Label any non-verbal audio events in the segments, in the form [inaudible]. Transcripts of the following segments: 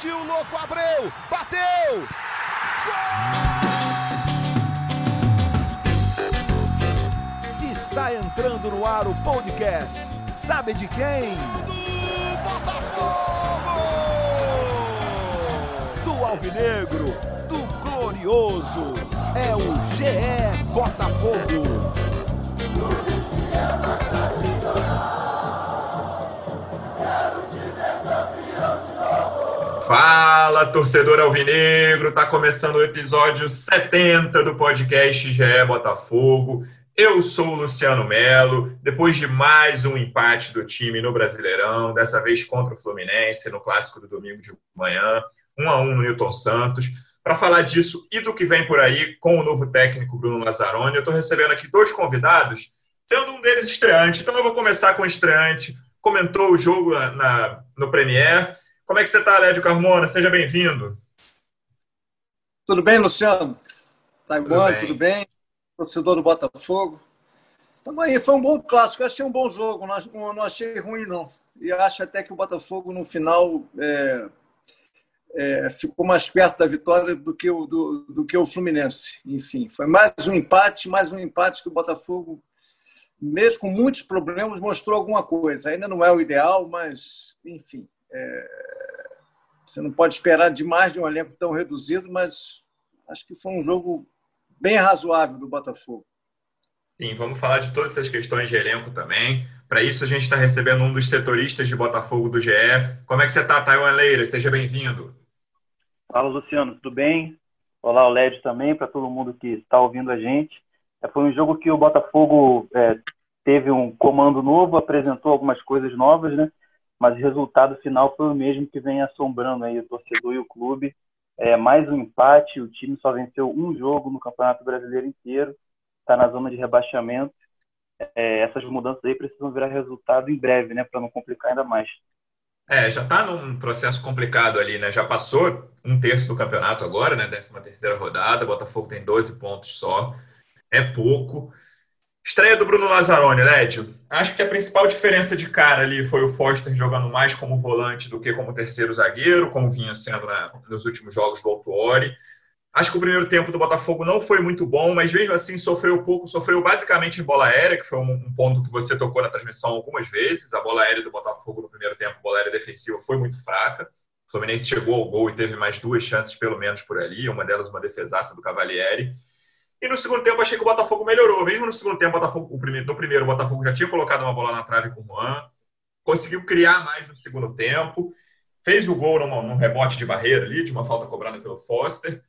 Partiu, louco, Abreu! Bateu! Gol! Está entrando no ar o podcast. Sabe de quem? Do Botafogo! Do Alvinegro, do Glorioso. É o GE Botafogo. Fala, torcedor alvinegro! Tá começando o episódio 70 do podcast GE Botafogo. Eu sou o Luciano Melo. Depois de mais um empate do time no Brasileirão, dessa vez contra o Fluminense, no clássico do domingo de manhã, um a um no Newton Santos. Para falar disso e do que vem por aí com o novo técnico Bruno Lazzaroni, eu estou recebendo aqui dois convidados, sendo um deles estreante. Então eu vou começar com o estreante. Comentou o jogo na, na no Premier como é que você está, Lédio Carmona? Seja bem-vindo. Tudo bem, Luciano? Taiwan, tudo, tudo bem? Torcedor do Botafogo. Tamo aí, foi um bom clássico. Eu achei um bom jogo, não, não achei ruim, não. E acho até que o Botafogo, no final, é, é, ficou mais perto da vitória do que, o, do, do que o Fluminense. Enfim, foi mais um empate, mais um empate que o Botafogo, mesmo com muitos problemas, mostrou alguma coisa. Ainda não é o ideal, mas, enfim. É, você não pode esperar demais de um elenco tão reduzido, mas acho que foi um jogo bem razoável do Botafogo. Sim, vamos falar de todas essas questões de elenco também. Para isso, a gente está recebendo um dos setoristas de Botafogo do GE. Como é que você está, Taiwan Leira? Seja bem-vindo. Fala, Luciano, tudo bem? Olá, o Led também, para todo mundo que está ouvindo a gente. É, foi um jogo que o Botafogo é, teve um comando novo, apresentou algumas coisas novas, né? Mas o resultado final foi o mesmo que vem assombrando aí o torcedor e o clube. É, mais um empate, o time só venceu um jogo no Campeonato Brasileiro inteiro, está na zona de rebaixamento. É, essas mudanças aí precisam virar resultado em breve, né, para não complicar ainda mais. É, já está num processo complicado ali, né? Já passou um terço do campeonato agora, né? 13 terceira rodada, Botafogo tem 12 pontos só, é pouco. Estreia do Bruno Lazzaroni, Lédio. Acho que a principal diferença de cara ali foi o Foster jogando mais como volante do que como terceiro zagueiro, como vinha sendo né, nos últimos jogos do Autuori. Acho que o primeiro tempo do Botafogo não foi muito bom, mas mesmo assim sofreu pouco, sofreu basicamente em bola aérea, que foi um, ponto que você tocou na transmissão algumas vezes. A bola aérea do Botafogo no primeiro tempo, a bola aérea defensiva, foi muito fraca. O Fluminense chegou ao gol e teve mais duas chances, pelo menos, por ali, uma delas uma defesaça do Cavalieri. E no segundo tempo achei que o Botafogo melhorou. Mesmo no segundo tempo, o Botafogo, o primeiro, no primeiro, o Botafogo já tinha colocado uma bola na trave com o Juan. Conseguiu criar mais no segundo tempo. Fez o gol num, num rebote de barreira ali, de uma falta cobrada pelo Foster.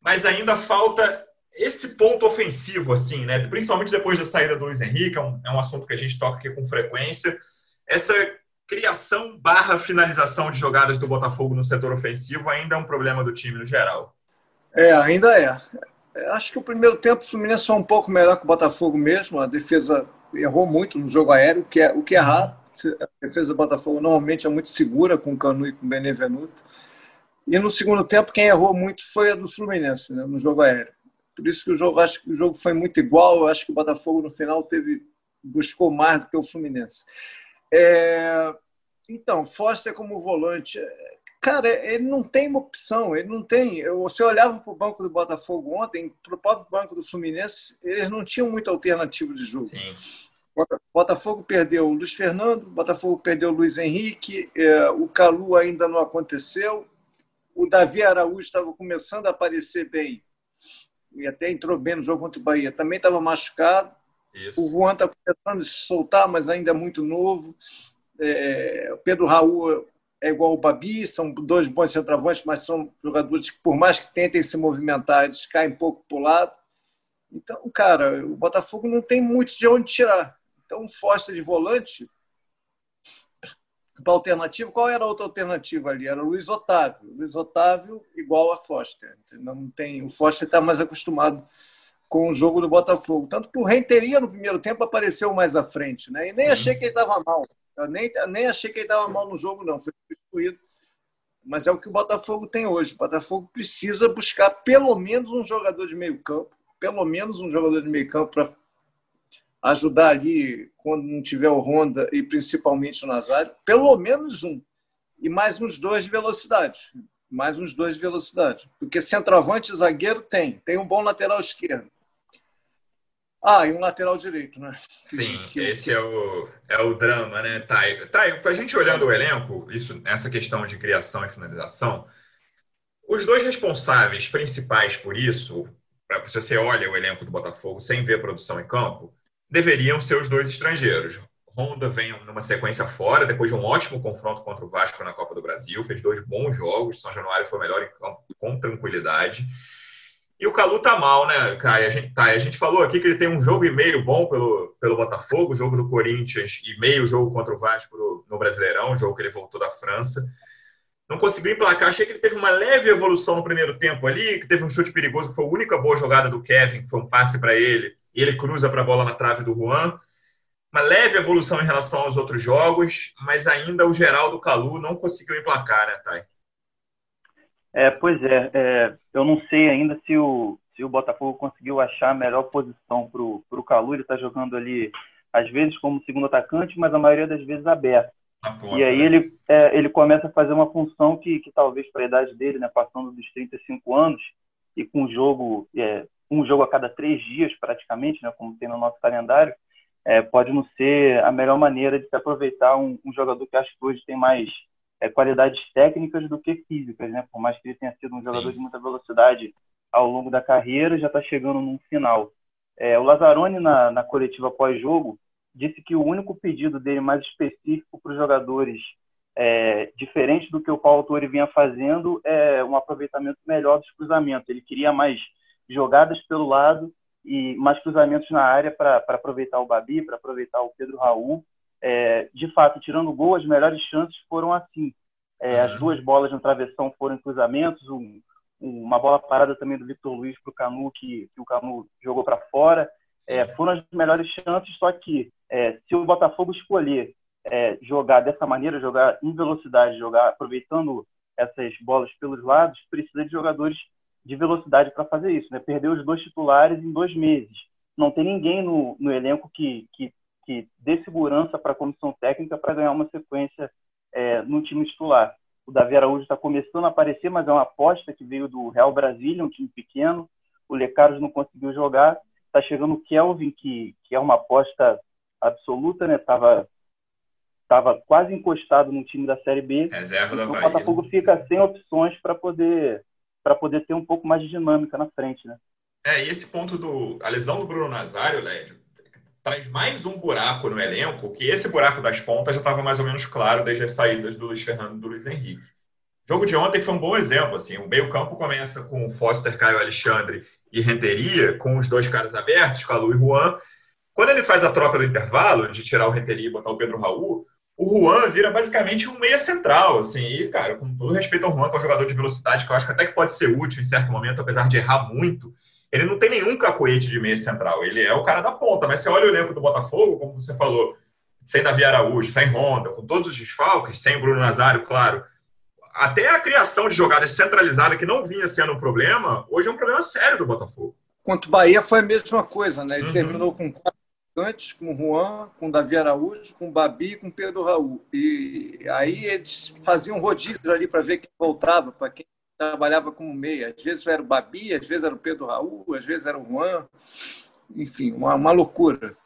Mas ainda falta esse ponto ofensivo, assim, né? Principalmente depois da saída do Luiz Henrique, é um, é um assunto que a gente toca aqui com frequência. Essa criação barra finalização de jogadas do Botafogo no setor ofensivo ainda é um problema do time no geral. É, ainda é. Acho que o primeiro tempo o Fluminense foi um pouco melhor que o Botafogo mesmo. A defesa errou muito no jogo aéreo, que é, o que é raro. A defesa do Botafogo normalmente é muito segura com o Canu e com o Benevenuto. E no segundo tempo, quem errou muito foi a do Fluminense, né, no jogo aéreo. Por isso que o jogo, acho que o jogo foi muito igual. Eu acho que o Botafogo no final teve buscou mais do que o Fluminense. É, então, Foster como volante, Cara, ele não tem uma opção, ele não tem. Você olhava para o banco do Botafogo ontem, para o próprio banco do Fluminense, eles não tinham muita alternativa de jogo. Sim. Botafogo perdeu o Luiz Fernando, Botafogo perdeu o Luiz Henrique, é, o Calu ainda não aconteceu, o Davi Araújo estava começando a aparecer bem, e até entrou bem no jogo contra o Bahia, também estava machucado. Isso. O Juan está começando a se soltar, mas ainda é muito novo. É, o Pedro Raul é igual o Babi, são dois bons centroavantes, mas são jogadores que, por mais que tentem se movimentar, eles caem um pouco para o lado. Então, cara, o Botafogo não tem muito de onde tirar. Então, Foster de volante, para alternativa, qual era a outra alternativa ali? Era o Luiz Otávio. Luiz Otávio igual a Foster. Não tem, o Foster está mais acostumado com o jogo do Botafogo. Tanto que o Renteria, no primeiro tempo, apareceu mais à frente. Né? E nem achei que ele estava mal. Eu nem, nem achei que ele estava mal no jogo, não. Foi substituído. Mas é o que o Botafogo tem hoje. O Botafogo precisa buscar pelo menos um jogador de meio campo, pelo menos um jogador de meio campo para ajudar ali quando não tiver o Honda e principalmente o Nazário, pelo menos um. e mais uns dois de velocidade. Mais uns dois de velocidade. Porque centroavante zagueiro tem. Tem um bom lateral esquerdo. Ah, e um lateral direito, né? Sim, que, esse é o, é o drama, né, Thay? Thay, a gente olhando o elenco, isso, essa questão de criação e finalização, os dois responsáveis principais por isso, se você olha o elenco do Botafogo sem ver a produção em campo, deveriam ser os dois estrangeiros. Honda vem numa sequência fora, depois de um ótimo confronto contra o Vasco na Copa do Brasil, fez dois bons jogos, São Januário foi melhor em campo com tranquilidade. E o Calu tá mal, né, Caio? A gente, tá, a gente falou aqui que ele tem um jogo e meio bom pelo, pelo Botafogo, jogo do Corinthians e meio jogo contra o Vasco no, Brasileirão, jogo que ele voltou da França. Não conseguiu emplacar. Achei que ele teve uma leve evolução no primeiro tempo ali, que teve um chute perigoso, que foi a única boa jogada do Kevin, que foi um passe para ele, e ele cruza para a bola na trave do Juan. Uma leve evolução em relação aos outros jogos, mas ainda o geral do Calu não conseguiu emplacar, né, Thay? É, pois é, é, eu não sei ainda se o, se o Botafogo conseguiu achar a melhor posição para o Calu. Ele está jogando ali, às vezes, como segundo atacante, mas a maioria das vezes aberto. e aí né? ele, é, ele começa a fazer uma função que, que talvez para a idade dele, né, passando dos 35 anos, e com um jogo, é, um jogo a cada três dias praticamente, né, como tem no nosso calendário, é, pode não ser a melhor maneira de se aproveitar um, um jogador que acho que hoje tem mais é, qualidades técnicas do que físicas, né? Por mais que ele tenha sido um jogador de muita velocidade ao longo da carreira, já está chegando num final. É, o Lazzaroni, na, na coletiva pós-jogo, disse que o único pedido dele mais específico para os jogadores, é, diferente do que o Paulo Torre vinha fazendo, é um aproveitamento melhor dos cruzamentos. Ele queria mais jogadas pelo lado e mais cruzamentos na área para aproveitar o Babi, para aproveitar o Pedro Raul é, de fato, tirando o gol, as melhores chances foram assim. É. As duas bolas no travessão foram cruzamentos, um, uma bola parada também do Victor Luiz para o Canu, que, que, o Canu jogou para fora. É, foram as melhores chances, só que é, se o Botafogo escolher é, jogar dessa maneira, jogar em velocidade, jogar aproveitando essas bolas pelos lados, precisa de jogadores de velocidade para fazer isso. Né? Perdeu os dois titulares em dois meses. Não tem ninguém no, no elenco que, que que dê segurança para a comissão técnica para ganhar uma sequência é, no time titular. O Davi Araújo está começando a aparecer, mas é uma aposta que veio do Real Brasília, um time pequeno. O Lecaros não conseguiu jogar. Está chegando o Kelvin, que, que é uma aposta absoluta, né? Tava, tava quase encostado no time da Série B. Reserva então, da O Botafogo fica sem opções para poder para poder ter um pouco mais de dinâmica na frente, né? É, e esse ponto do a lesão do Bruno Nazário, Lédio, traz mais um buraco no elenco, que esse buraco das pontas já estava mais ou menos claro desde as saídas do Luiz Fernando e do Luiz Henrique. O jogo de ontem foi um bom exemplo. Assim, o meio-campo começa com Foster, Caio Alexandre e Renteria, com os dois caras abertos, Calu e Juan. Quando ele faz a troca do intervalo, de tirar o Renteria e botar o Pedro Raul, o Juan vira basicamente um meia central. Assim, e, cara, com todo respeito ao Juan, que é um jogador de velocidade, que eu acho que até que pode ser útil em certo momento, apesar de errar muito, ele não tem nenhum cacoete de meia central. Ele é o cara da ponta. Mas você olha o elenco do Botafogo, como você falou, sem Davi Araújo, sem Honda, com todos os desfalques, sem Bruno Nazário, claro. Até a criação de jogadas centralizada, que não vinha sendo um problema, hoje é um problema sério do Botafogo. Quanto o Bahia foi a mesma coisa, né? Ele uhum. terminou com quatro antes, com o Juan, com Davi Araújo, com o Babi e com Pedro Raul. E aí eles faziam rodízios ali para ver quem voltava, para quem trabalhava como meia. Às vezes era o Babi, às vezes era o Pedro Raul, às vezes era o Juan. Enfim, uma, uma loucura.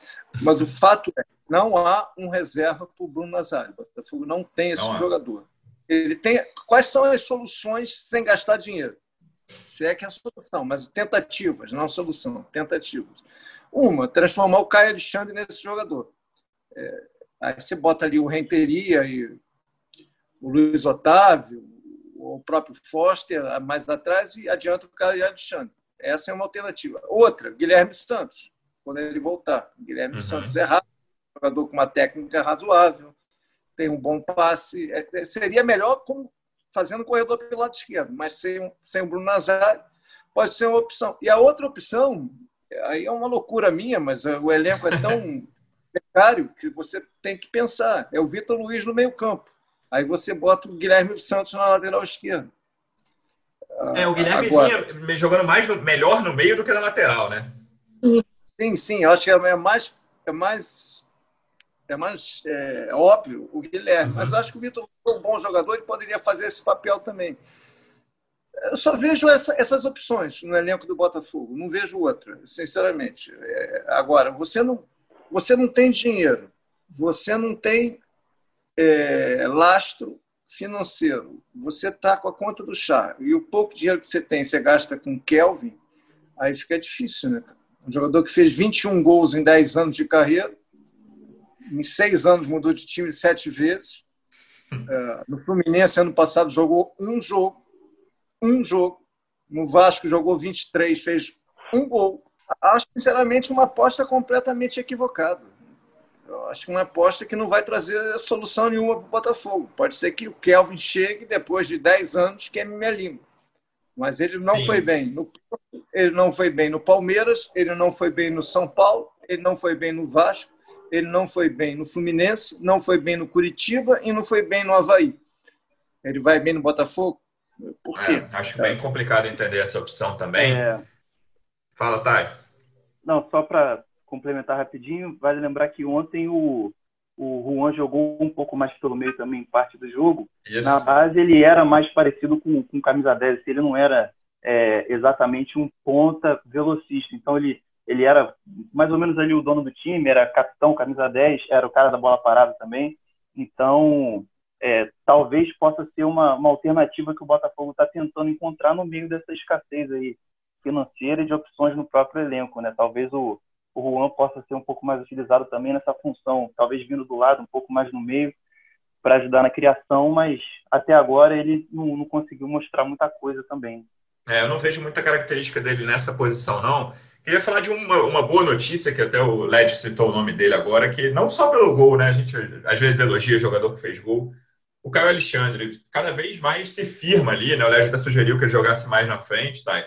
Mas o fato é não há um reserva para o Bruno Nazário. O Botafogo não tem esse não jogador. Ele tem. Quais são as soluções sem gastar dinheiro? Se é que é a solução, mas tentativas, não solução, tentativas. Uma, transformar o Caio Alexandre nesse jogador. É, aí você bota ali o Renteria e o Luiz Otávio, o próprio Foster mais atrás e adianta o cara de Alexandre. Essa é uma alternativa. Outra, Guilherme Santos, quando ele voltar. Guilherme uhum. Santos é rápido, jogador com uma técnica razoável, tem um bom passe. É, é seria melhor como fazendo corredor pelo lado esquerdo, mas sem, sem o Bruno Nazário pode ser uma opção. E a outra opção, aí é uma loucura minha, mas o elenco é tão [laughs] precário que você tem que pensar. É o Vitor Luiz no meio campo. Aí você bota o Guilherme Santos na lateral esquerda. É, o Guilherme Agora, vinha jogando mais no, melhor no meio do que na lateral, né? Sim, sim. Eu acho que é mais, é mais é mais é, óbvio o Guilherme, uhum. mas eu acho que o Vitor é um bom jogador e poderia fazer esse papel também. Eu só vejo essa, essas opções no elenco do Botafogo, não vejo outra, sinceramente. É, agora, você não, você não tem dinheiro, você não tem é, lastro financeiro, você está com a conta do chá e o pouco dinheiro que você tem você gasta com Kelvin, aí fica difícil, né? Um jogador que fez 21 gols em 10 anos de carreira, em seis anos mudou de time sete vezes. É, no Fluminense, ano passado, jogou um jogo. Um jogo. No Vasco, jogou 23, fez um gol. Acho, sinceramente, uma aposta completamente equivocada. Acho que uma aposta que não vai trazer solução nenhuma para o Botafogo. Pode ser que o Kelvin chegue depois de 10 anos, queime minha língua. Mas ele não Sim. foi bem no ele não foi bem no Palmeiras, ele não foi bem no São Paulo, ele não foi bem no Vasco, ele não foi bem no Fluminense, não foi bem no Curitiba e não foi bem no Havaí. Ele vai bem no Botafogo? Por quê? É, acho bem complicado entender essa opção também. É... Fala, Thay. Não, só para complementar rapidinho, vale lembrar que ontem o, o Juan jogou um pouco mais pelo meio também, parte do jogo. Isso. Na base, ele era mais parecido com, com camisa 10, ele não era é, exatamente um ponta velocista. Então, ele ele era mais ou menos ali o dono do time, era capitão, camisa 10, era o cara da bola parada também. Então, é, talvez possa ser uma, uma alternativa que o Botafogo está tentando encontrar no meio dessa escassez aí financeira e de opções no próprio elenco, né? Talvez o, o Juan possa ser um pouco mais utilizado também nessa função, talvez vindo do lado, um pouco mais no meio, para ajudar na criação, mas até agora ele não, não conseguiu mostrar muita coisa também. É, eu não vejo muita característica dele nessa posição, não. Queria falar de uma, uma boa notícia, que até o Led citou o nome dele agora, que não só pelo gol, né? A gente às vezes elogia o jogador que fez gol. O Caio Alexandre cada vez mais se firma ali, né? O Led até sugeriu que ele jogasse mais na frente, tá?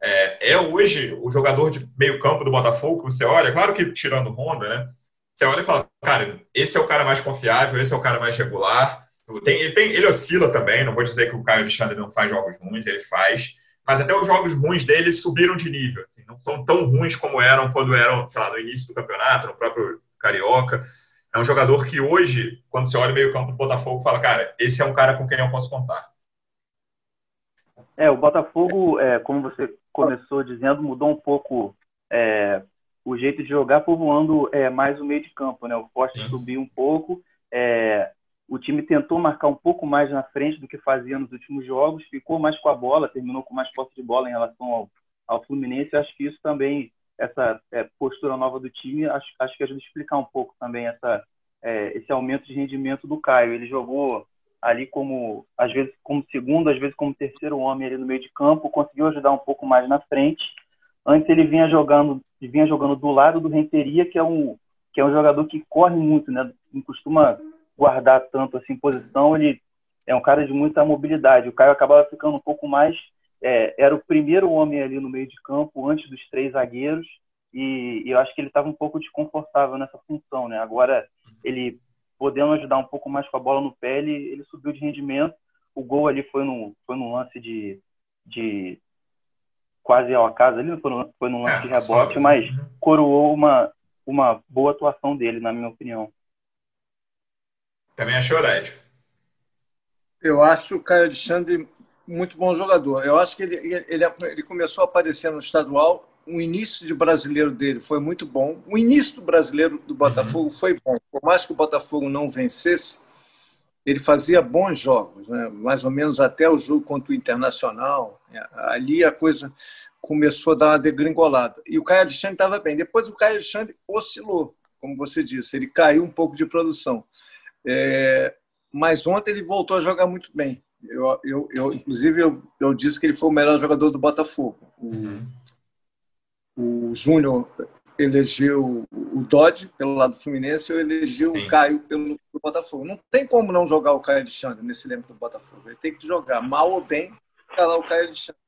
É, é hoje o jogador de meio campo do Botafogo que você olha, claro que tirando Honda, né? Você olha e fala, cara, esse é o cara mais confiável, esse é o cara mais regular. Tem, ele, tem, ele oscila também, não vou dizer que o Caio Alexandre não faz jogos ruins, ele faz mas até os jogos ruins dele subiram de nível. Assim, não são tão ruins como eram quando eram, sei lá, no início do campeonato, no próprio Carioca. É um jogador que hoje, quando você olha o meio-campo do Botafogo, fala, cara, esse é um cara com quem eu posso contar. É, o Botafogo, é, como você começou dizendo, mudou um pouco é, o jeito de jogar, povoando é, mais o meio de campo, né? O Forte subiu um pouco, é, o time tentou marcar um pouco mais na frente do que fazia nos últimos jogos, ficou mais com a bola, terminou com mais posse de bola em relação ao, ao Fluminense. Acho que isso também, essa é, postura nova do time, acho, acho que ajuda a explicar um pouco também essa, é, esse aumento de rendimento do Caio. Ele jogou ali como, às vezes, como segundo, às vezes como terceiro homem ali no meio de campo, conseguiu ajudar um pouco mais na frente. Antes ele vinha jogando, vinha jogando do lado do Renteria, que é um que é um jogador que corre muito, né? Não costuma guardar tanto assim posição, ele é um cara de muita mobilidade. O Caio acabava ficando um pouco mais. É, era o primeiro homem ali no meio de campo, antes dos três zagueiros, e, e eu acho que ele estava um pouco desconfortável nessa função. Né? Agora, ele podendo ajudar um pouco mais com a bola no pé, ele, ele subiu de rendimento. O gol ali foi num, foi num lance de, de quase ao acaso ali, foi num, foi num lance de é, rebote, mas uhum. coroou uma, uma boa atuação dele, na minha opinião. Também achou, Led? Eu acho o Caio Alexandre muito bom jogador. Eu acho que ele, ele, ele começou a aparecer no estadual. O início de brasileiro dele foi muito bom. O início do brasileiro do Botafogo uhum. foi bom. Por mais que o Botafogo não vencesse, ele fazia bons jogos, né? mais ou menos até o jogo contra o Internacional. Ali a coisa começou a dar uma degringolada. E o Caio Alexandre estava bem. Depois o Caio Alexandre oscilou, como você disse, ele caiu um pouco de produção. É, mas ontem ele voltou a jogar muito bem. Eu, eu, eu inclusive, eu, eu, disse que ele foi o melhor jogador do Botafogo. Uhum. O Júnior elegeu o Dodge pelo lado do Fluminense, eu elegi o Sim. Caio pelo, pelo, Botafogo. Não tem como não jogar o Caio Alexandre nesse elenco do Botafogo. Ele tem que jogar mal ou bem, ficar lá o Caio Alexandre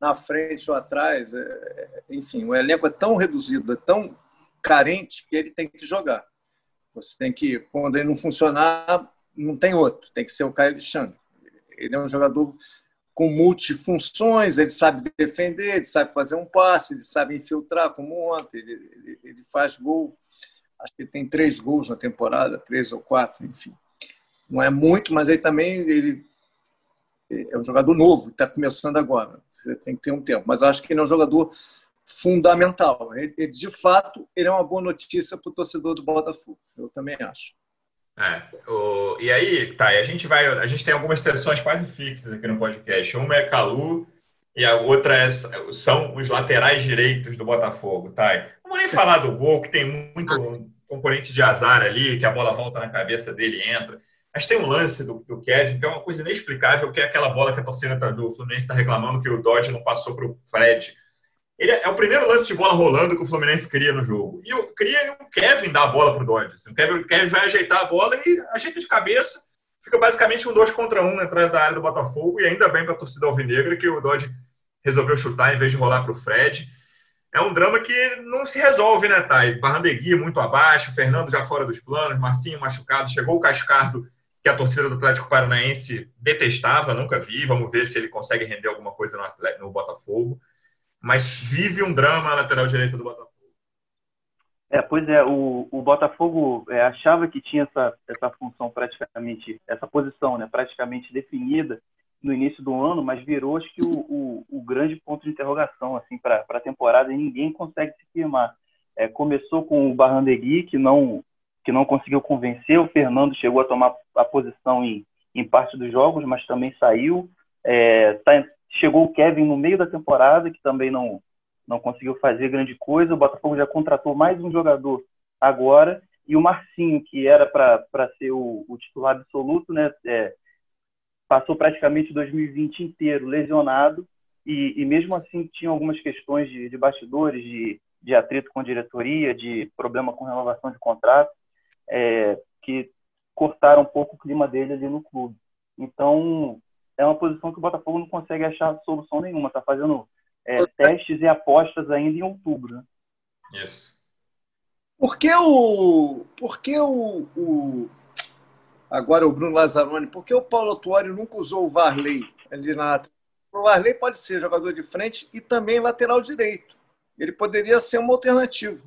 na frente ou atrás. É, é, enfim, o elenco é tão reduzido, é tão carente que ele tem que jogar. Você tem que, quando ele não funcionar, não tem outro, tem que ser o Caio Alexandre. Ele é um jogador com multifunções, ele sabe defender, ele sabe fazer um passe, ele sabe infiltrar, como ontem, ele, ele, ele faz gol acho que ele tem três gols na temporada, três ou quatro, enfim. Não é muito, mas aí também ele é um jogador novo, está começando agora. Você tem que ter um tempo. Mas acho que ele é um jogador fundamental. Ele, de fato, ele é uma boa notícia para o torcedor do Botafogo. Eu também acho. É, o, e aí, tá, a gente vai, a gente tem algumas sessões quase fixas aqui no podcast. Uma é Calu e a outra é, são os laterais direitos do Botafogo, tá? Não vou nem falar do gol, que tem muito componente de azar ali, que a bola volta na cabeça dele e entra. Mas tem um lance do, do Kevin que é uma coisa inexplicável, que é aquela bola que a torcida do Fluminense está reclamando que o Dodge não passou para o Fred. Ele é, é o primeiro lance de bola rolando que o Fluminense cria no jogo. E o, cria e o Kevin dá a bola para o Dodge. Assim. O, Kevin, Kevin vai ajeitar a bola e ajeita de cabeça. Fica basicamente um dois contra um atrás da área do Botafogo. E ainda bem para a torcida alvinegra que o Dodge resolveu chutar em vez de rolar para o Fred. É um drama que não se resolve, né, Thay? Barrandegui muito abaixo, Fernando já fora dos planos, Marcinho machucado, chegou o Cascardo, que a torcida do Atlético Paranaense detestava, nunca vi. Vamos ver se ele consegue render alguma coisa no, Atlético, no Botafogo mas vive um drama a lateral direita do Botafogo. É, pois é, o, o Botafogo é, achava que tinha essa, essa função praticamente, essa posição né, praticamente definida no início do ano, mas virou acho que o, o, o grande ponto de interrogação assim, para a temporada e ninguém consegue se firmar. É, começou com o Barrandegui, que não, que não conseguiu convencer, o Fernando chegou a tomar a posição em, em parte dos jogos, mas também saiu. É, tá, Chegou o Kevin no meio da temporada, que também não, não conseguiu fazer grande coisa. O Botafogo já contratou mais um jogador agora. E o Marcinho, que era para ser o, o, titular absoluto, né, é, passou praticamente 2020 inteiro lesionado. E, e, mesmo assim tinha algumas questões de, de bastidores, de, de atrito com diretoria, de problema com renovação de contrato, é, que cortaram um pouco o clima dele ali no clube. Então, é uma posição que o Botafogo não consegue achar solução nenhuma. Está fazendo é, testes e apostas ainda em outubro. Né? Isso. Por que o. Por que o, o, Agora o Bruno Lazzaroni, por que o Paulo Tuori nunca usou o Varley ali na. O Varley pode ser jogador de frente e também lateral direito. Ele poderia ser uma alternativa.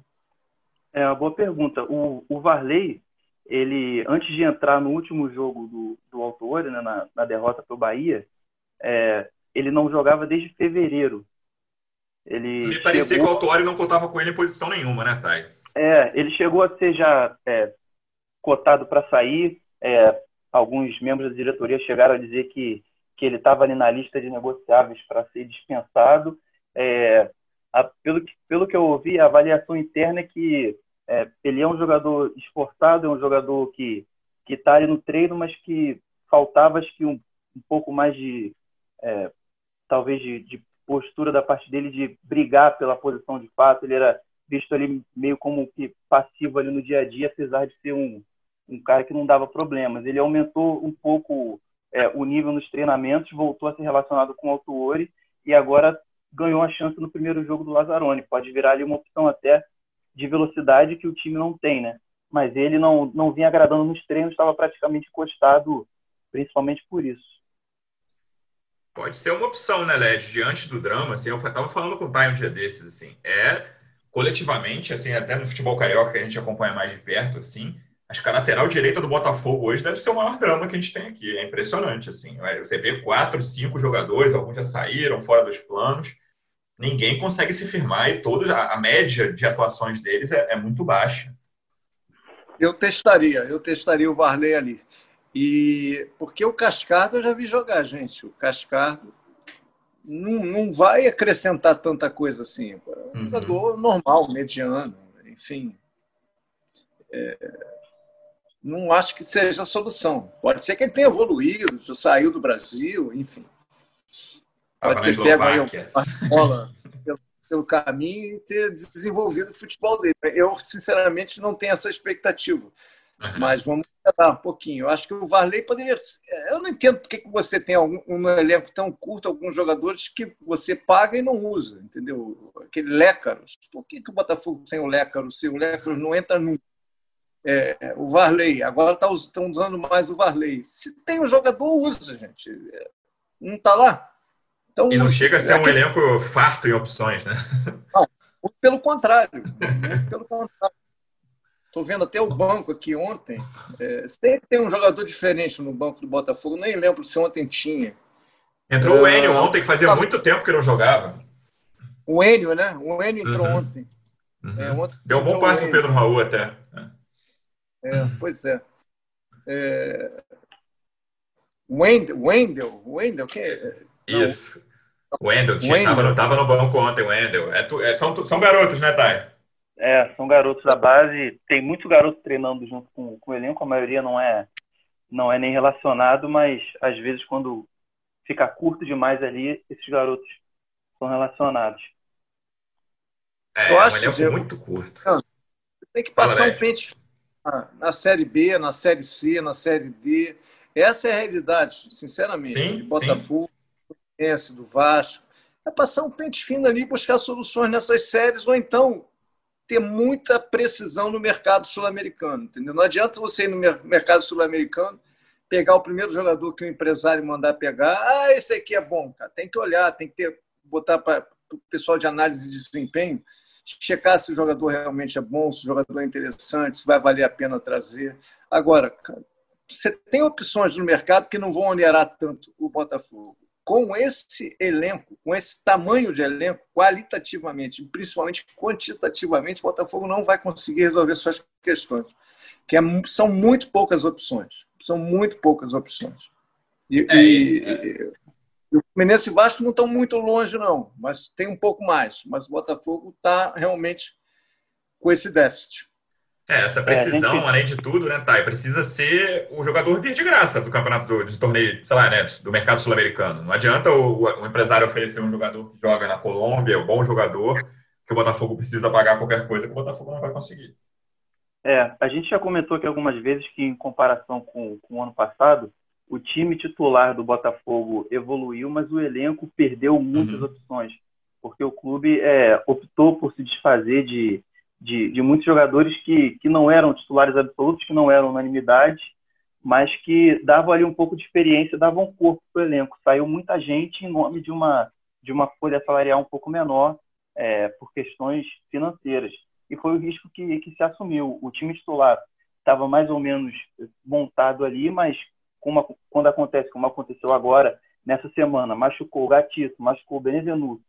É uma boa pergunta. O, o Varley, ele, antes de entrar no último jogo do, do Autori, né, na, na derrota para o Bahia, é, ele não jogava desde fevereiro. Ele Me parecia chegou... que o Autori não contava com ele em posição nenhuma, né, Thay? É, ele chegou a ser já é, cotado para sair. É, alguns membros da diretoria chegaram a dizer que, que ele estava ali na lista de negociáveis para ser dispensado. É, a, pelo, que, pelo que eu ouvi, a avaliação interna é que é, ele é um jogador esforçado, é um jogador que que está ali no treino, mas que faltava acho que um, um pouco mais de é, talvez de, de, postura da parte dele de brigar pela posição de fato. Ele era visto ali meio como que passivo ali no dia a dia, apesar de ser um, um cara que não dava problemas. Ele aumentou um pouco é, o nível nos treinamentos, voltou a ser relacionado com o Autuori e agora ganhou a chance no primeiro jogo do Lazzaroni. Pode virar ali uma opção até de velocidade que o time não tem, né? Mas ele não, não vinha agradando nos treinos, estava praticamente encostado, principalmente por isso. Pode ser uma opção, né, Led? Diante do drama, assim, eu estava falando com o Thay um dia desses, assim, é coletivamente, assim, até no futebol carioca que a gente acompanha mais de perto, assim, acho que a lateral direita do Botafogo hoje deve ser o maior drama que a gente tem aqui. É impressionante, assim. Você vê quatro, cinco jogadores, alguns já saíram fora dos planos ninguém consegue se firmar e todos, a, a média de atuações deles é, é, muito baixa. Eu testaria, eu testaria o Varley ali. E porque o Cascardo eu já vi jogar, gente. O Cascardo não, não vai acrescentar tanta coisa assim. É um uhum. jogador normal, mediano, enfim. É, não acho que seja a solução. Pode ser que ele tenha evoluído, já saiu do Brasil, enfim. Pode ter pego aí uma bola pelo, pelo caminho e ter desenvolvido o futebol dele. Eu, sinceramente, não tenho essa expectativa. Uhum. Mas vamos esperar um pouquinho. Eu acho que o Varley poderia. Eu não entendo por que você tem um, um elenco tão curto, alguns jogadores que você paga e não usa, entendeu? Aquele Lécaros. Por que, que o Botafogo tem o Lécaros se o Lécaros não entra nunca? É, o Varley, agora tá, estão usando mais o Varley. Se tem um jogador, usa, gente. Não está lá? Então, e não chega a ser um elenco farto em opções, né? [laughs] Não, pelo contrário. pelo contrário. Estou vendo até o banco aqui ontem. É, sempre tem um jogador diferente no banco do Botafogo. Nem lembro se ontem tinha. Entrou uh, o Enio ontem, que fazia tá... muito tempo que não jogava. O Enio, né? O Enio entrou uhum. ontem. Uhum. É, ontem. Deu um bom passe pro Pedro Raul até. É, pois é. é... Wendel, Wendel, Wendel, quem é? Isso. O Wendel, estava no, tava no banco ontem, o Wendel. É, tu, é, são, são garotos, né, Thay? É, são garotos da base. Tem muito garoto treinando junto com, com o elenco, a maioria não é, não é nem relacionado, mas às vezes quando fica curto demais ali, esses garotos são relacionados. É, eu acho um elenco muito curto. Tem que passar Fala, um pente na Série B, na Série C, na Série D. Essa é a realidade, sinceramente. Sim, de Botafogo, sim. do Vasco. É passar um pente fino ali, buscar soluções nessas séries, ou então ter muita precisão no mercado sul-americano. Entendeu? Não adianta você ir no mercado sul-americano, pegar o primeiro jogador que o empresário mandar pegar. Ah, esse aqui é bom, cara. Tem que olhar, tem que ter, botar para o pessoal de análise de desempenho checar se o jogador realmente é bom, se o jogador é interessante, se vai valer a pena trazer. Agora, você tem opções no mercado que não vão onerar tanto o Botafogo. Com esse elenco, com esse tamanho de elenco, qualitativamente, principalmente quantitativamente, o Botafogo não vai conseguir resolver suas questões. Que é, são muito poucas opções. São muito poucas opções. E, é, e, é. O Fluminense e Vasco não estão muito longe, não, mas tem um pouco mais. Mas o Botafogo está realmente com esse déficit. É, essa precisão, é, gente... além de tudo, né, Thay, precisa ser o jogador de graça do campeonato do, de torneio, sei lá, né, do mercado sul-americano. Não adianta o, o, empresário oferecer um jogador que joga na Colômbia, um bom jogador, que o Botafogo precisa pagar qualquer coisa que o Botafogo não vai conseguir. É, a gente já comentou aqui algumas vezes que, em comparação com, com o ano passado, o time titular do Botafogo evoluiu, mas o elenco perdeu muitas uhum. opções, porque o clube é, optou por se desfazer de, de, de, muitos jogadores que, que não eram titulares absolutos, que não eram unanimidade, mas que davam ali um pouco de experiência, davam corpo para o elenco. Saiu muita gente em nome de uma, de uma folha salarial um pouco menor, é, por questões financeiras. E foi o risco que, que se assumiu. O time titular estava mais ou menos montado ali, mas quando acontece como aconteceu agora, nessa semana, machucou o Gatito, machucou o Benevenuto,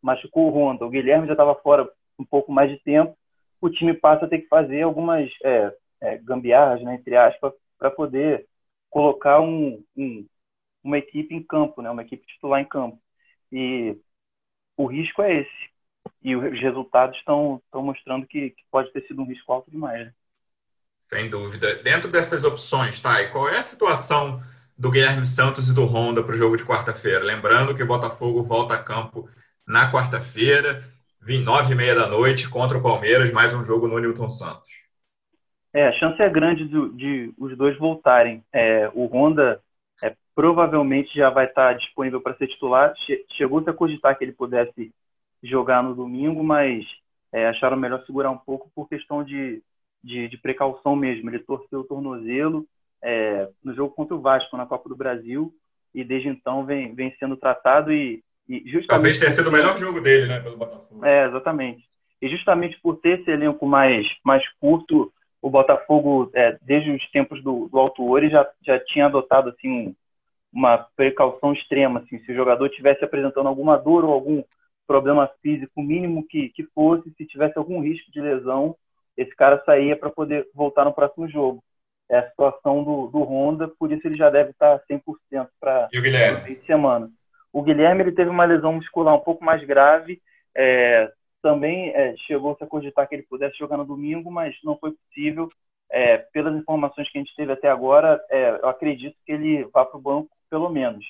machucou o Honda, o Guilherme já estava fora um pouco mais de tempo, o time passa a ter que fazer algumas é, é, gambiarras, né, entre aspas, para poder colocar um, um, uma equipe em campo, né, uma equipe titular em campo. E o risco é esse. E os resultados estão mostrando que, que, pode ter sido um risco alto demais. Né? Sem dúvida. Dentro dessas opções, Thay, qual é a situação do Guilherme Santos e do Honda para o jogo de quarta-feira? Lembrando que o Botafogo volta a campo na quarta-feira, nove e meia da noite, contra o Palmeiras, mais um jogo no Newton Santos. É, a chance é grande de, de os dois voltarem. É, o Honda é, provavelmente já vai estar disponível para ser titular. Che Chegou-se a cogitar que ele pudesse jogar no domingo, mas é, acharam melhor segurar um pouco por questão de, de, de precaução mesmo. Ele torceu o tornozelo é, no jogo contra o Vasco na Copa do Brasil e desde então vem, vem sendo tratado e justamente talvez tenha sido o melhor jogo dele, né, pelo Botafogo. É, exatamente. E justamente por ter esse elenco mais mais curto, o Botafogo é, desde os tempos do, do Alto Ori já já tinha adotado assim uma precaução extrema, assim, se o jogador tivesse apresentando alguma dor ou algum problema físico mínimo que, que fosse, se tivesse algum risco de lesão, esse cara saía para poder voltar no próximo jogo. É a situação do, do Honda, por isso ele já deve estar 100% para a semana. O Guilherme ele teve uma lesão muscular um pouco mais grave, é, também é, chegou-se a cogitar que ele pudesse jogar no domingo, mas não foi possível. É, pelas informações que a gente teve até agora, é, eu acredito que ele vá para o banco pelo menos.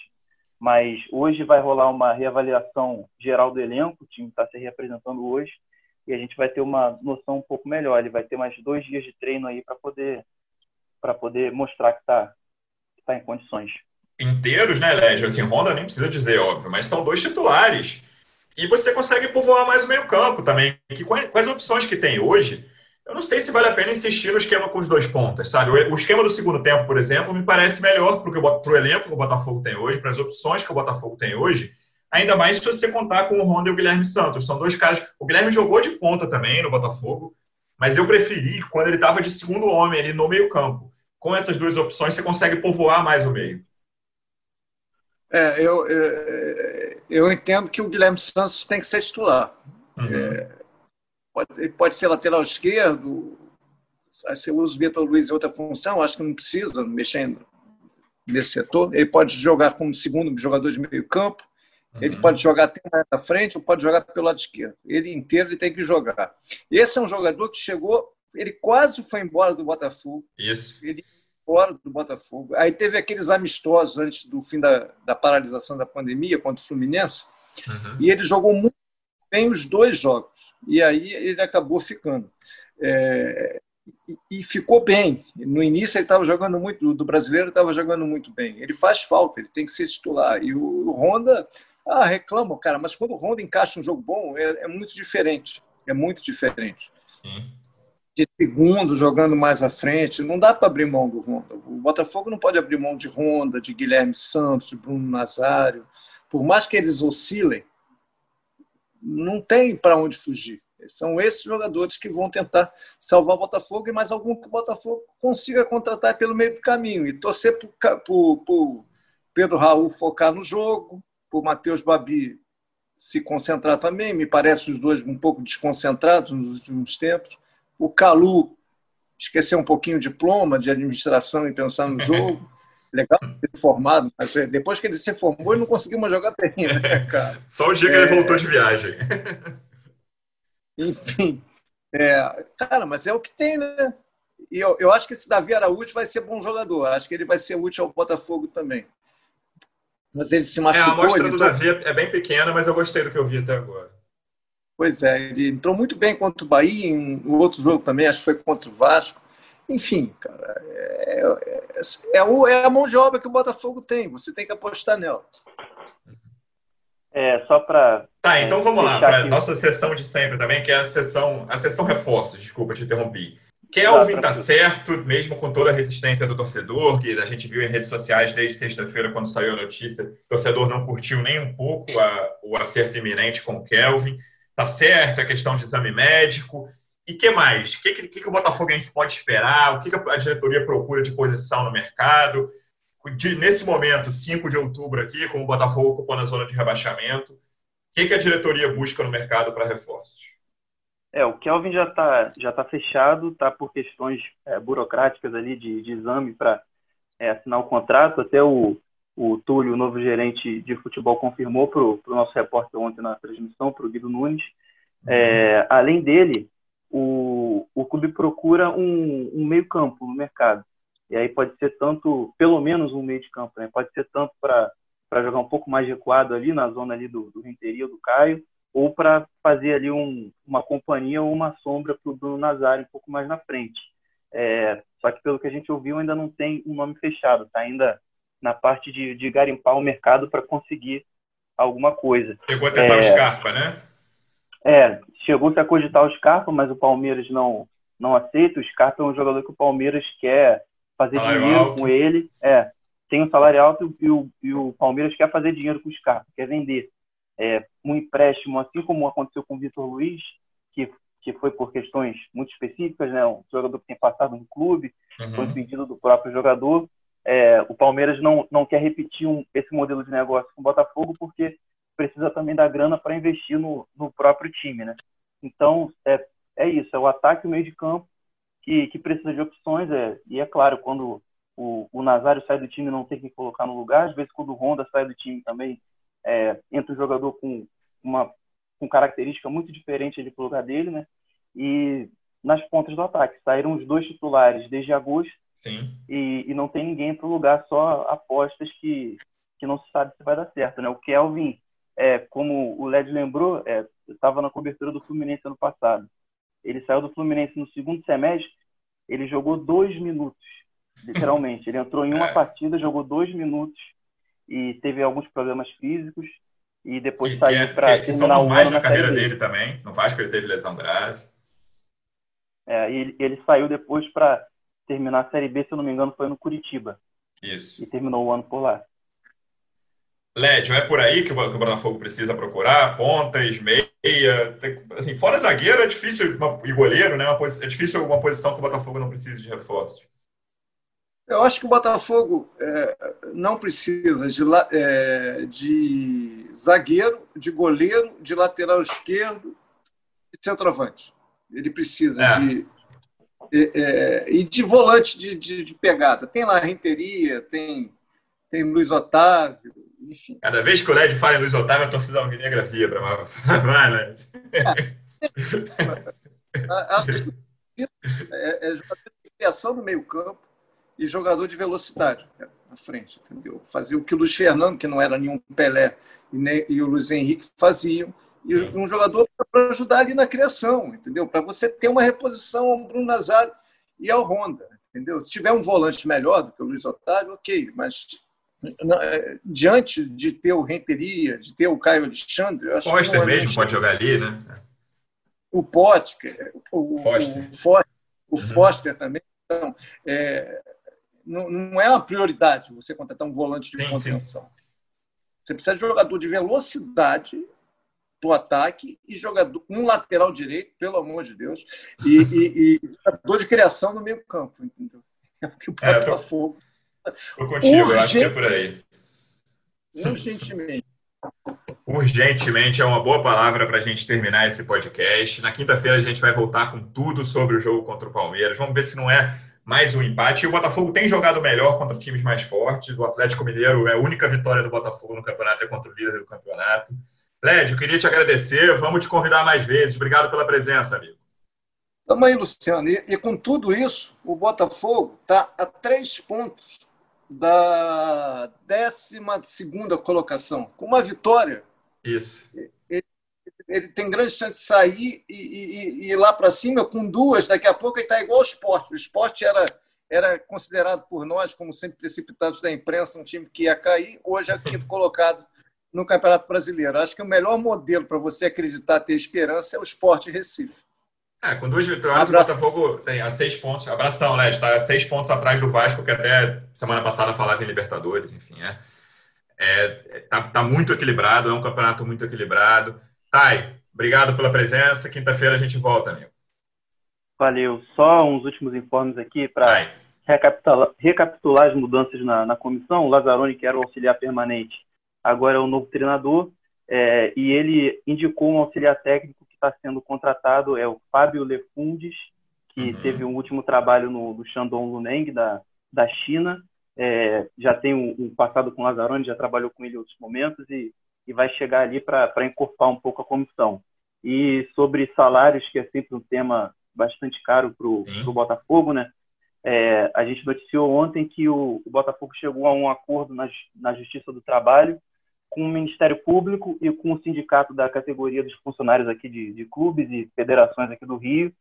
Mas hoje vai rolar uma reavaliação geral do elenco, o time está se reapresentando hoje, e a gente vai ter uma noção um pouco melhor. Ele vai ter mais dois dias de treino aí para poder poder mostrar que está tá em condições. Inteiros, né, Lédio? Assim, Honda nem precisa dizer, óbvio, mas são dois titulares. E você consegue povoar mais o meio-campo também. Que, quais, opções que tem hoje? Eu não sei se vale a pena insistir no esquema com os dois pontas, sabe? O, esquema do segundo tempo, por exemplo, me parece melhor para o elenco que o Botafogo tem hoje, para as opções que o Botafogo tem hoje, Ainda mais se você contar com o Honda e o Guilherme Santos. São dois caras. O Guilherme jogou de ponta também no Botafogo, mas eu preferi quando ele estava de segundo homem ali no meio-campo. Com essas duas opções, você consegue povoar mais o meio. É, eu, eu, eu entendo que o Guilherme Santos tem que ser titular. Uhum. É, pode, ele pode ser lateral esquerdo, se usa o Vitor Luiz em outra função, acho que não precisa mexer nesse setor. Ele pode jogar como segundo jogador de meio campo, uhum. ele pode jogar até na frente ou pode jogar pelo lado esquerdo. Ele inteiro ele tem que jogar. Esse é um jogador que chegou, ele quase foi embora do Botafogo. Isso. Ele fora do Botafogo. Aí teve aqueles amistosos antes do fim da, da paralisação da pandemia contra o Fluminense, uhum. e ele jogou muito bem os dois jogos. E aí ele acabou ficando. É, e, e, ficou bem. No início ele estava jogando muito, do brasileiro estava jogando muito bem. Ele faz falta, ele tem que ser titular. E o, o Honda, ah, reclama, cara, mas quando o Honda encaixa um jogo bom, é, é muito diferente. É muito diferente. Sim de segundo jogando mais à frente. Não dá para abrir mão do Honda. O Botafogo não pode abrir mão de Honda, de Guilherme Santos, de Bruno Nazário. Por mais que eles oscilem, não tem para onde fugir. São esses jogadores que vão tentar salvar o Botafogo e mais algum que o Botafogo consiga contratar pelo meio do caminho. E torcer para o Pedro Raul focar no jogo, para o Matheus Babi se concentrar também. Me parece os dois um pouco desconcentrados nos últimos tempos o Calu esquecer um pouquinho o diploma de administração e pensar no jogo. [laughs] Legal ter formado, mas é, depois que ele se formou, ele não conseguiu mais jogar bem, né, [laughs] cara? Só o dia que é... ele voltou de viagem. [laughs] Enfim. É... Cara, mas é o que tem, né? E eu, eu acho que esse Davi Araújo vai ser bom jogador. Acho que ele vai ser útil ao Botafogo também. Mas ele se machucou. É, a amostra do Davi é bem pequena, mas eu gostei do que eu vi até agora. Pois é, ele entrou muito bem contra o Bahia, em outro jogo também, acho que foi contra o Vasco. Enfim, cara, é, é, é, o, é a mão de obra que o Botafogo tem, você tem que apostar nela. É, só para. Tá, então vamos lá, para nossa sessão de sempre também, que é a sessão, a sessão reforços, desculpa te interrompi. Kelvin tá certo, mesmo com toda a resistência do torcedor, que a gente viu em redes sociais desde sexta-feira, quando saiu a notícia, o torcedor não curtiu nem um pouco a, o acerto iminente com o Kelvin. Tá certo? É questão de exame médico. E que mais? O que, que, que o Botafoguense pode esperar? O que, que a diretoria procura de posição no mercado? De, nesse momento, 5 de outubro aqui, com o Botafogo ocupando a zona de rebaixamento, o que, que a diretoria busca no mercado para reforços? É, o Kelvin já está já tá fechado, tá por questões é, burocráticas ali de, de exame para é, assinar o contrato. Até o, o Túlio, o novo gerente de futebol, confirmou para o nosso repórter ontem na transmissão, para o Guido Nunes. É, além dele, o, o clube procura um, um meio-campo no mercado. E aí pode ser tanto, pelo menos um meio de campo, né? pode ser tanto para jogar um pouco mais recuado ali na zona ali do, do Renteria, do Caio, ou para fazer ali um, uma companhia ou uma sombra para o Bruno Nazário um pouco mais na frente. É, só que pelo que a gente ouviu ainda não tem um nome fechado, tá ainda na parte de, de garimpar o mercado para conseguir alguma coisa. Chegou a tentar é, o Scarpa, né? É, chegou a cogitar o Scarpa, mas o Palmeiras não, não aceita. O Scarpa é um jogador que o Palmeiras quer fazer salário dinheiro alto. com ele. É, tem um salário alto e o, e o Palmeiras quer fazer dinheiro com o Scarpa, quer vender. É, um empréstimo, assim como aconteceu com o Vitor Luiz, que, que foi por questões muito específicas, né? um jogador que tem passado no clube, uhum. foi pedido do próprio jogador é, o Palmeiras não, não quer repetir um, esse modelo de negócio com o Botafogo porque precisa também da grana para investir no, no próprio time, né? Então, é, é isso, é o ataque o meio de campo que, que precisa de opções, é, e é claro, quando o, o Nazário sai do time não tem que colocar no lugar, às vezes quando o Honda sai do time também, é, entra um jogador com uma com característica muito diferente ali pro lugar dele, né? E nas pontas do ataque, saíram os dois titulares desde agosto, Sim. E, e não tem ninguém para o lugar, só apostas que, que não se sabe se vai dar certo. Né? O Kelvin, é, como o Led lembrou, é, estava na cobertura do Fluminense ano passado. Ele saiu do Fluminense no segundo semestre, ele jogou dois minutos, literalmente. Ele entrou em uma [laughs] é. partida, jogou dois minutos e teve alguns problemas físicos e depois e saiu é, para terminar o ano na carreira dele também. No Vasco ele teve lesão grave. É, ele, ele saiu depois para terminar a Série B, se eu não me engano, foi no Curitiba. Isso. E terminou o ano por lá. Lédio, é por aí que o Botafogo precisa procurar? Pontas, meia. Assim, fora zagueiro é difícil, e goleiro, né? é difícil uma posição que o Botafogo não precise de reforços. Eu acho que o Botafogo é, não precisa de, é, de zagueiro, de goleiro, de lateral esquerdo e centroavante. Ele precisa é. de. É, é, e de volante de, de, de, pegada. Tem lá Renteria, tem, tem Luiz Otávio, enfim. Cada vez que o Led fala em Luiz Otávio, a torcida alvinegra vibra. Mas... [laughs] Vai, Led. Acho que é, é jogador de criação no meio campo e jogador de velocidade na frente, entendeu? Fazia o que o Luiz Fernando, que não era nenhum Pelé, e, nem, e o Luiz Henrique faziam, e um jogador para ajudar ali na criação, entendeu? Para você ter uma reposição ao Bruno Nazário e ao Honda, entendeu? Se tiver um volante melhor do que o Luiz Otávio, ok, mas é, diante de ter o Renteria, de ter o Caio Alexandre, eu acho Foster que mesmo pode jogar ali, né? O Potker, o Foster, o Foster, o uhum. Foster também. Então, é, não, não é uma prioridade você contratar um volante de sim, contenção. Sim. Você precisa de jogador de velocidade do ataque e jogador, um lateral direito, pelo amor de Deus, e, e, e jogador de criação no meio campo, entendeu? É o que o Botafogo. Estou contigo, Urgente, eu acho que é por aí. Urgentemente. Urgentemente é uma boa palavra para a gente terminar esse podcast. Na quinta-feira a gente vai voltar com tudo sobre o jogo contra o Palmeiras. Vamos ver se não é mais um empate. E o Botafogo tem jogado melhor contra times mais fortes. O Atlético Mineiro é a única vitória do Botafogo no campeonato, é contra o líder do campeonato. Led, eu queria te agradecer. Vamos te convidar mais vezes. Obrigado pela presença, amigo. Tamo aí, Luciano. E, e com tudo isso, o Botafogo está a três pontos da 12 colocação, com uma vitória. Isso ele tem grande chance de sair e, e, e ir lá para cima com duas. Daqui a pouco ele está igual ao esporte. O esporte era, era considerado por nós, como sempre precipitados da imprensa, um time que ia cair. Hoje é quinto colocado no Campeonato Brasileiro. Acho que o melhor modelo para você acreditar, ter esperança, é o esporte Recife. É, com duas vitórias, o Botafogo tem a seis pontos. Abração, né? Está a seis pontos atrás do Vasco, que até semana passada falava em Libertadores, enfim. É, é, tá, tá muito equilibrado, é um campeonato muito equilibrado. Thay, obrigado pela presença. Quinta-feira a gente volta, amigo. Valeu. Só uns últimos informes aqui para recapitular, recapitular, as mudanças na, na, comissão. O Lazzaroni, que era o auxiliar permanente, agora é o novo treinador. É, e ele indicou um auxiliar técnico que está sendo contratado, é o Fábio Lefundes, que uhum. teve um último trabalho no, no Shandong Luneng, da, da China. É, já tem um, um, passado com o Lazzaroni, já trabalhou com ele em outros momentos e e vai chegar ali para encorpar um pouco a comissão. E sobre salários, que é sempre um tema bastante caro para o Botafogo, né? É, a gente noticiou ontem que o, o, Botafogo chegou a um acordo na, na Justiça do Trabalho com o Ministério Público e com o sindicato da categoria dos funcionários aqui de, de clubes e federações aqui do Rio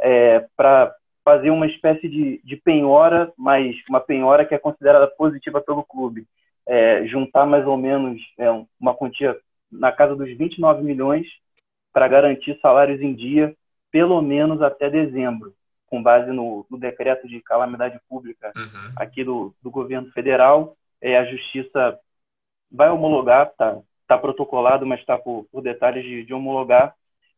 é, para fazer uma espécie de, de penhora, mas uma penhora que é considerada positiva pelo clube é, juntar mais ou menos é, uma quantia na casa dos 29 milhões para garantir salários em dia, pelo menos até dezembro, com base no, no decreto de calamidade pública uhum. aqui do, do governo federal. É, a justiça vai homologar, está tá protocolado, mas está por, por, detalhes de, de, homologar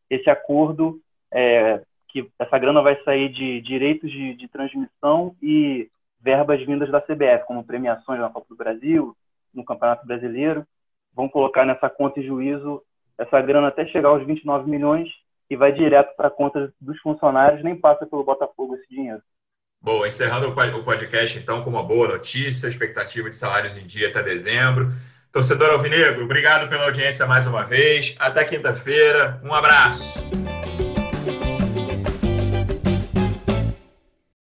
esse acordo, é, que essa grana vai sair de direitos de, de transmissão e verbas vindas da CBF, como premiações na Copa do Brasil, no Campeonato Brasileiro. Vão colocar nessa conta em juízo essa grana até chegar aos 29 milhões e vai direto para a conta dos funcionários, nem passa pelo Botafogo esse dinheiro. Boa, encerrando o podcast então com uma boa notícia, expectativa de salários em dia até dezembro. Torcedor Alvinegro, obrigado pela audiência mais uma vez. Até quinta-feira. Um abraço.